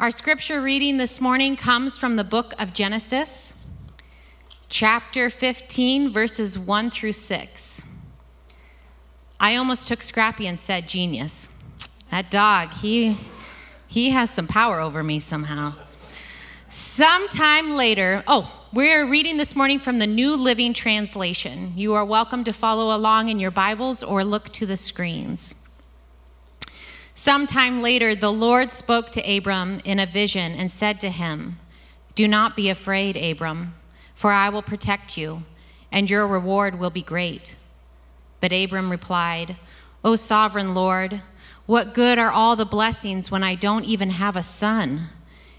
Our scripture reading this morning comes from the book of Genesis, chapter 15, verses 1 through 6. I almost took Scrappy and said genius. That dog, he, he has some power over me somehow. Sometime later, oh, we're reading this morning from the New Living Translation. You are welcome to follow along in your Bibles or look to the screens. Sometime later, the Lord spoke to Abram in a vision and said to him, Do not be afraid, Abram, for I will protect you, and your reward will be great. But Abram replied, O sovereign Lord, what good are all the blessings when I don't even have a son?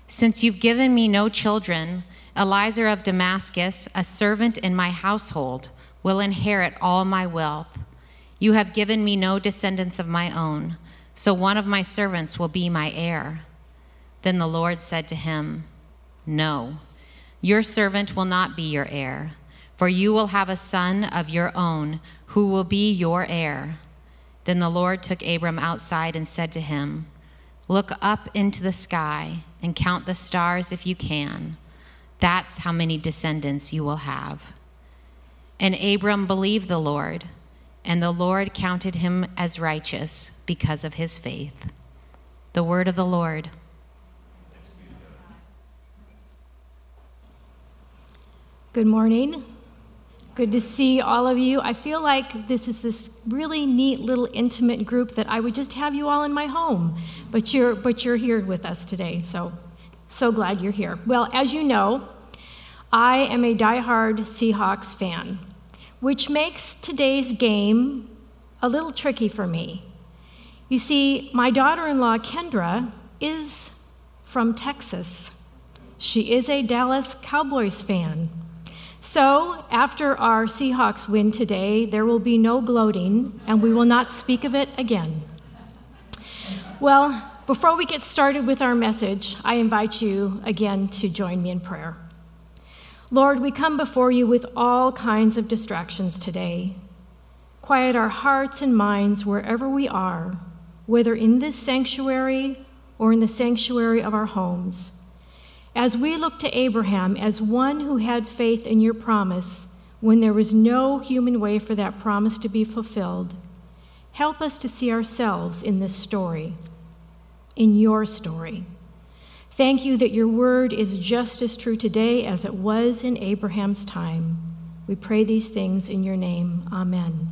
Since you've given me no children, Eliezer of Damascus, a servant in my household, will inherit all my wealth. You have given me no descendants of my own so one of my servants will be my heir. Then the Lord said to him, No, your servant will not be your heir, for you will have a son of your own who will be your heir. Then the Lord took Abram outside and said to him, Look up into the sky and count the stars if you can. That's how many descendants you will have. And Abram believed the Lord and the Lord counted him as righteous because of his faith. The word of the Lord. Good morning. Good to see all of you. I feel like this is this really neat little intimate group that I would just have you all in my home, but you're but you're here with us today. So so glad you're here. Well, as you know, I am a diehard Seahawks fan which makes today's game a little tricky for me. You see, my daughter in law, Kendra, is from Texas. She is a Dallas Cowboys fan. So, after our Seahawks win today, there will be no gloating, and we will not speak of it again. Well, before we get started with our message, I invite you again to join me in prayer. Lord, we come before you with all kinds of distractions today. Quiet our hearts and minds wherever we are, whether in this sanctuary or in the sanctuary of our homes. As we look to Abraham as one who had faith in your promise when there was no human way for that promise to be fulfilled, help us to see ourselves in this story, in your story. Thank you that your word is just as true today as it was in Abraham's time. We pray these things in your name. Amen.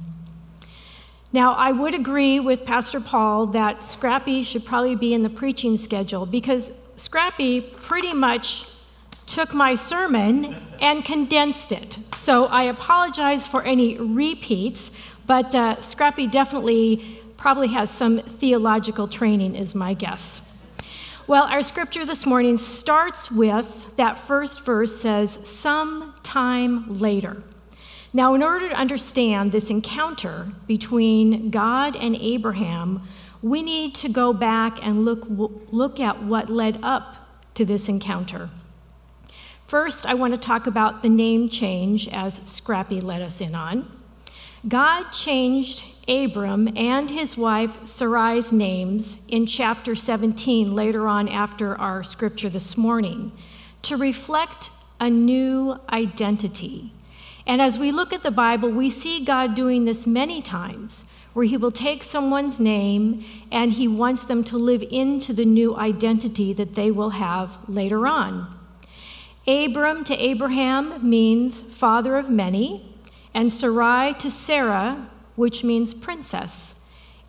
Now, I would agree with Pastor Paul that Scrappy should probably be in the preaching schedule because Scrappy pretty much took my sermon and condensed it. So I apologize for any repeats, but uh, Scrappy definitely probably has some theological training, is my guess. Well, our scripture this morning starts with that first verse says, sometime later. Now, in order to understand this encounter between God and Abraham, we need to go back and look, look at what led up to this encounter. First, I want to talk about the name change as Scrappy let us in on. God changed Abram and his wife Sarai's names in chapter 17, later on after our scripture this morning, to reflect a new identity. And as we look at the Bible, we see God doing this many times, where he will take someone's name and he wants them to live into the new identity that they will have later on. Abram to Abraham means father of many, and Sarai to Sarah which means princess.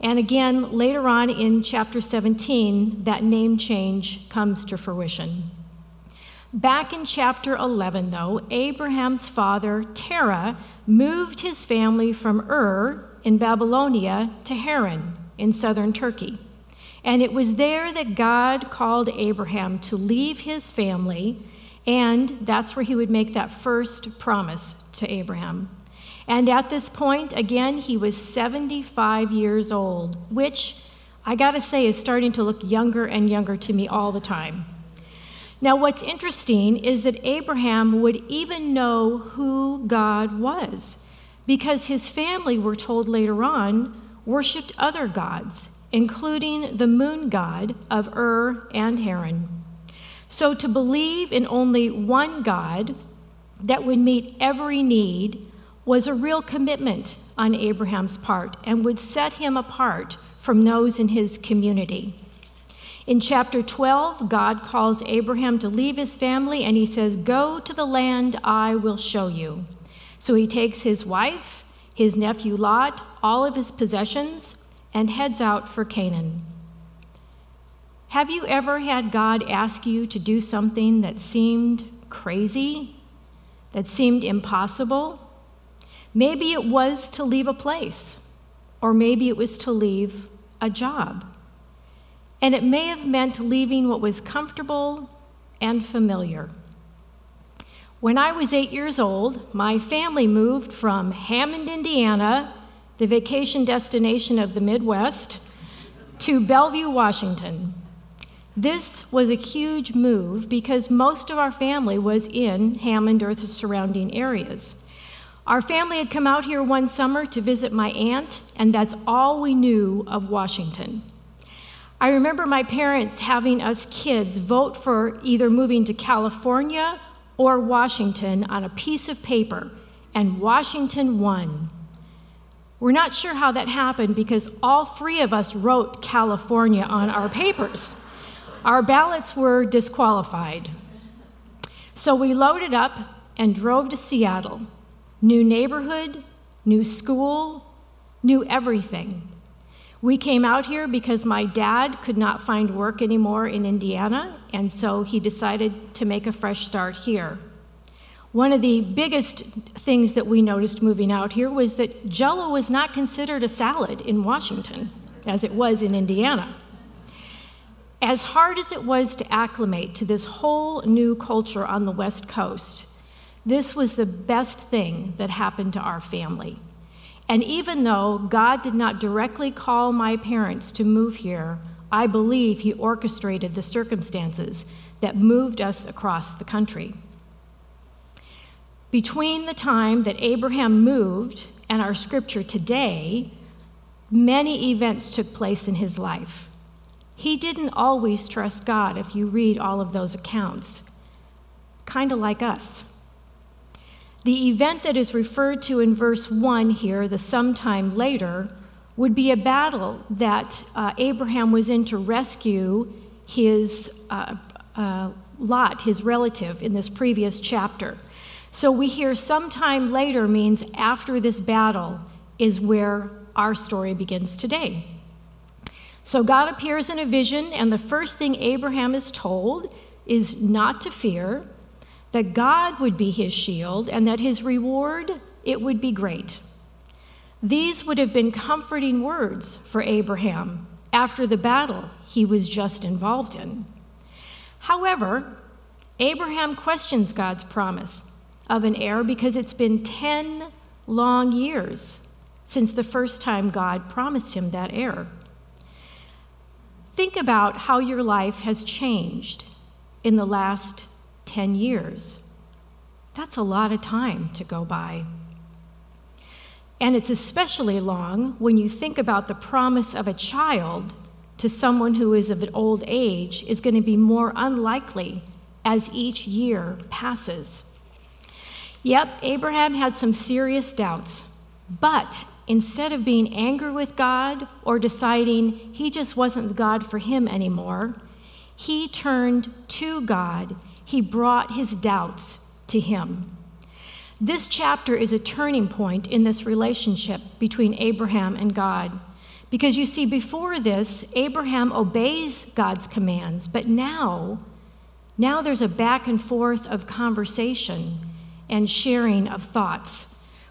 And again, later on in chapter 17, that name change comes to fruition. Back in chapter 11, though, Abraham's father, Terah, moved his family from Ur in Babylonia to Haran in southern Turkey. And it was there that God called Abraham to leave his family, and that's where he would make that first promise to Abraham. And at this point, again, he was 75 years old, which I gotta say is starting to look younger and younger to me all the time. Now, what's interesting is that Abraham would even know who God was because his family, we're told later on, worshiped other gods, including the moon god of Ur and Haran. So to believe in only one God that would meet every need was a real commitment on Abraham's part and would set him apart from those in his community. In chapter 12, God calls Abraham to leave his family and he says, Go to the land I will show you. So he takes his wife, his nephew Lot, all of his possessions, and heads out for Canaan. Have you ever had God ask you to do something that seemed crazy, that seemed impossible? Maybe it was to leave a place, or maybe it was to leave a job. And it may have meant leaving what was comfortable and familiar. When I was eight years old, my family moved from Hammond, Indiana, the vacation destination of the Midwest, to Bellevue, Washington. This was a huge move because most of our family was in Hammond or the surrounding areas. Our family had come out here one summer to visit my aunt, and that's all we knew of Washington. I remember my parents having us kids vote for either moving to California or Washington on a piece of paper, and Washington won. We're not sure how that happened because all three of us wrote California on our papers. Our ballots were disqualified. So we loaded up and drove to Seattle. New neighborhood, new school, new everything. We came out here because my dad could not find work anymore in Indiana, and so he decided to make a fresh start here. One of the biggest things that we noticed moving out here was that jello was not considered a salad in Washington, as it was in Indiana. As hard as it was to acclimate to this whole new culture on the West Coast, this was the best thing that happened to our family. And even though God did not directly call my parents to move here, I believe He orchestrated the circumstances that moved us across the country. Between the time that Abraham moved and our scripture today, many events took place in his life. He didn't always trust God if you read all of those accounts, kind of like us. The event that is referred to in verse 1 here, the sometime later, would be a battle that uh, Abraham was in to rescue his uh, uh, Lot, his relative, in this previous chapter. So we hear sometime later means after this battle is where our story begins today. So God appears in a vision, and the first thing Abraham is told is not to fear, that God would be his shield and that his reward it would be great. These would have been comforting words for Abraham after the battle he was just involved in. However, Abraham questions God's promise of an heir because it's been 10 long years since the first time God promised him that heir. Think about how your life has changed in the last 10 years. That's a lot of time to go by. And it's especially long when you think about the promise of a child to someone who is of an old age is going to be more unlikely as each year passes. Yep, Abraham had some serious doubts, but instead of being angry with God or deciding he just wasn't God for him anymore, he turned to God he brought his doubts to him. This chapter is a turning point in this relationship between Abraham and God. Because you see, before this, Abraham obeys God's commands, but now, now there's a back and forth of conversation and sharing of thoughts,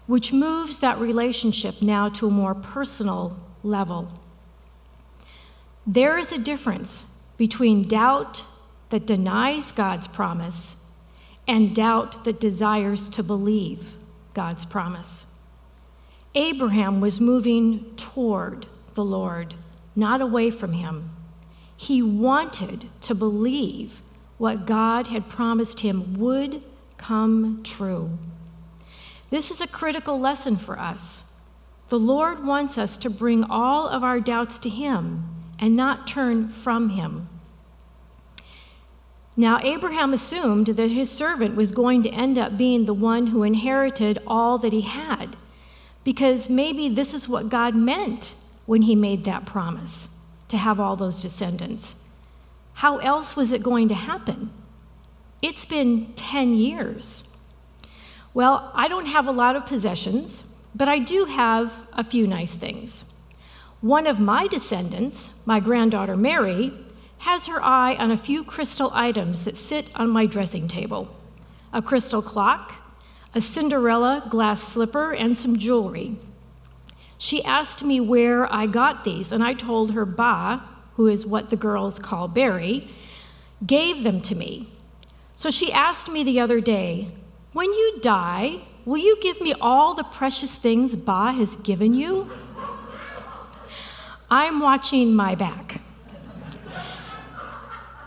which moves that relationship now to a more personal level. There is a difference between doubt that denies God's promise and doubt that desires to believe God's promise. Abraham was moving toward the Lord, not away from him. He wanted to believe what God had promised him would come true. This is a critical lesson for us. The Lord wants us to bring all of our doubts to Him and not turn from Him. Now, Abraham assumed that his servant was going to end up being the one who inherited all that he had, because maybe this is what God meant when he made that promise to have all those descendants. How else was it going to happen? It's been 10 years. Well, I don't have a lot of possessions, but I do have a few nice things. One of my descendants, my granddaughter Mary, has her eye on a few crystal items that sit on my dressing table a crystal clock, a Cinderella glass slipper, and some jewelry. She asked me where I got these, and I told her Ba, who is what the girls call Barry, gave them to me. So she asked me the other day, When you die, will you give me all the precious things Ba has given you? I'm watching my back.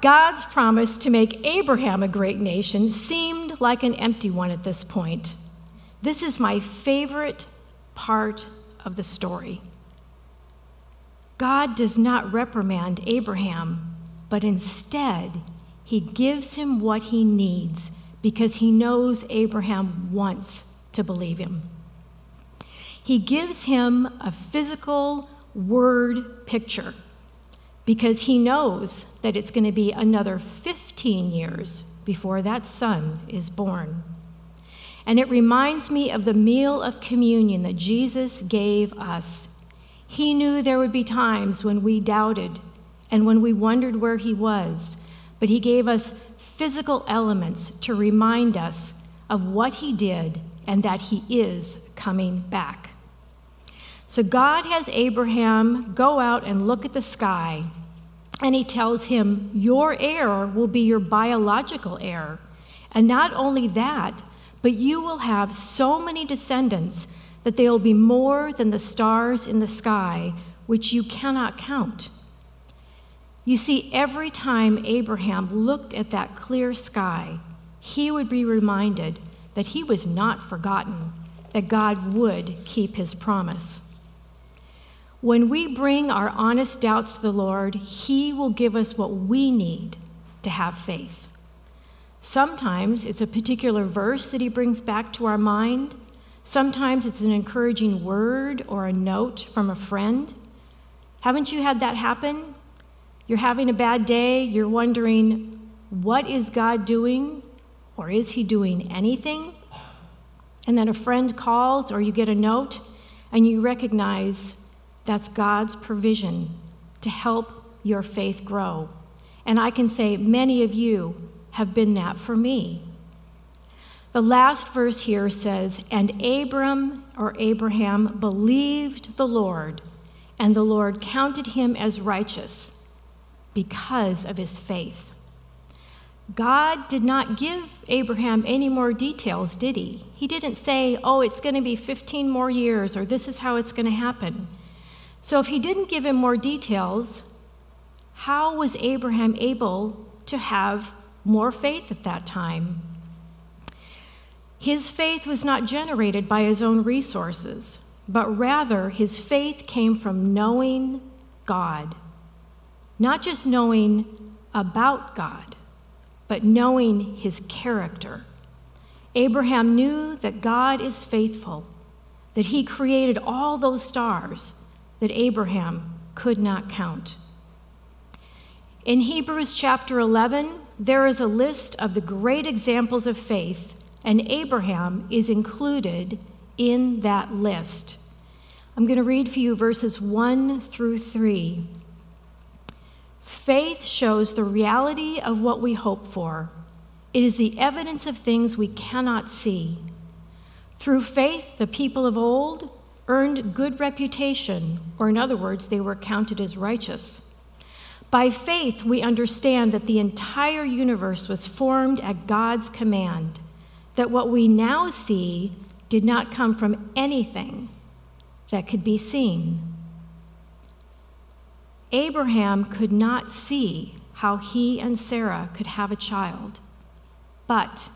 God's promise to make Abraham a great nation seemed like an empty one at this point. This is my favorite part of the story. God does not reprimand Abraham, but instead, he gives him what he needs because he knows Abraham wants to believe him. He gives him a physical word picture because he knows that it's going to be another 15 years before that son is born. And it reminds me of the meal of communion that Jesus gave us. He knew there would be times when we doubted and when we wondered where he was, but he gave us physical elements to remind us of what he did and that he is coming back. So God has Abraham go out and look at the sky, and he tells him, Your heir will be your biological heir. And not only that, but you will have so many descendants that they will be more than the stars in the sky, which you cannot count. You see, every time Abraham looked at that clear sky, he would be reminded that he was not forgotten, that God would keep his promise. When we bring our honest doubts to the Lord, He will give us what we need to have faith. Sometimes it's a particular verse that He brings back to our mind. Sometimes it's an encouraging word or a note from a friend. Haven't you had that happen? You're having a bad day, you're wondering, what is God doing? Or is He doing anything? And then a friend calls or you get a note and you recognize that's God's provision to help your faith grow. And I can say many of you have been that for me. The last verse here says, And Abram or Abraham believed the Lord, and the Lord counted him as righteous because of his faith. God did not give Abraham any more details, did he? He didn't say, oh, it's going to be 15 more years, or this is how it's going to happen. So, if he didn't give him more details, how was Abraham able to have more faith at that time? His faith was not generated by his own resources, but rather his faith came from knowing God. Not just knowing about God, but knowing his character. Abraham knew that God is faithful, that he created all those stars that Abraham could not count. In Hebrews chapter 11, there is a list of the great examples of faith, and Abraham is included in that list. I'm going to read for you verses 1 through 3. Faith shows the reality of what we hope for. It is the evidence of things we cannot see. Through faith, the people of old earned good reputation, or in other words, they were counted as righteous. By faith, we understand that the entire universe was formed at God's command, that what we now see did not come from anything that could be seen. Abraham could not see how he and Sarah could have a child, but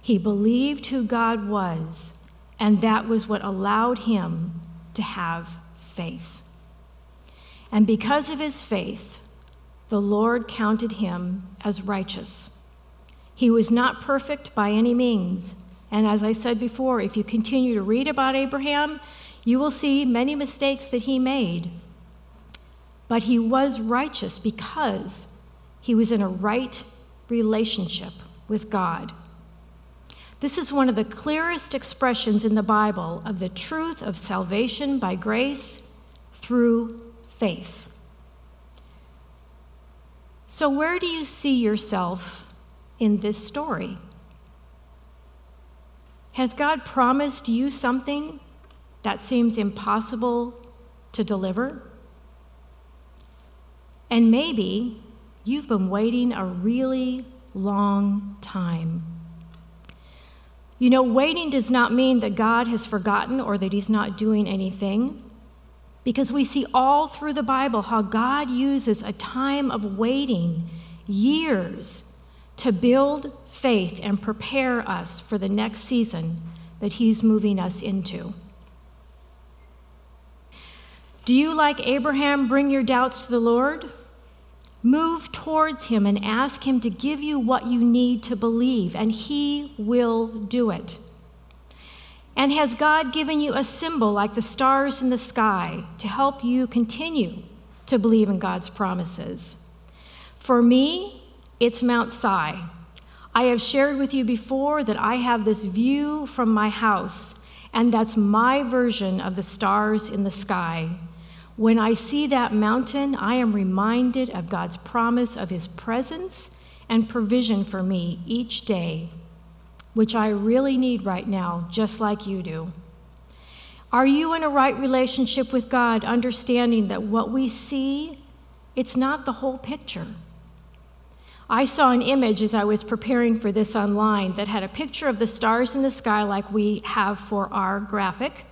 he believed who God was and that was what allowed him to have faith. And because of his faith, the Lord counted him as righteous. He was not perfect by any means. And as I said before, if you continue to read about Abraham, you will see many mistakes that he made. But he was righteous because he was in a right relationship with God. This is one of the clearest expressions in the Bible of the truth of salvation by grace through faith. So, where do you see yourself in this story? Has God promised you something that seems impossible to deliver? And maybe you've been waiting a really long time. You know, waiting does not mean that God has forgotten or that He's not doing anything, because we see all through the Bible how God uses a time of waiting, years, to build faith and prepare us for the next season that He's moving us into. Do you, like Abraham, bring your doubts to the Lord? Move towards Him and ask Him to give you what you need to believe, and He will do it. And has God given you a symbol like the stars in the sky to help you continue to believe in God's promises? For me, it's Mount Si. I have shared with you before that I have this view from my house, and that's my version of the stars in the sky. When I see that mountain, I am reminded of God's promise of His presence and provision for me each day, which I really need right now, just like you do. Are you in a right relationship with God, understanding that what we see, it's not the whole picture? I saw an image as I was preparing for this online that had a picture of the stars in the sky like we have for our graphic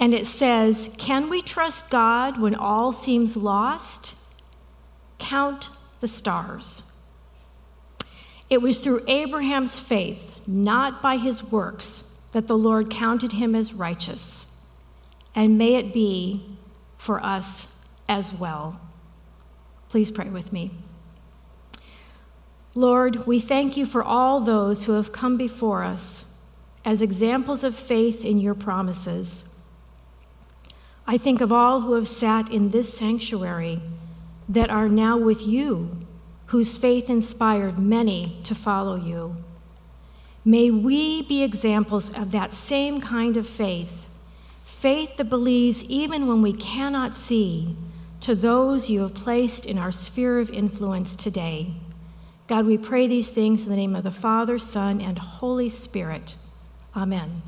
and it says, Can we trust God when all seems lost? Count the stars. It was through Abraham's faith, not by his works, that the Lord counted him as righteous. And may it be for us as well. Please pray with me. Lord, we thank you for all those who have come before us as examples of faith in your promises. I think of all who have sat in this sanctuary that are now with you, whose faith inspired many to follow you. May we be examples of that same kind of faith, faith that believes even when we cannot see, to those you have placed in our sphere of influence today. God, we pray these things in the name of the Father, Son, and Holy Spirit. Amen.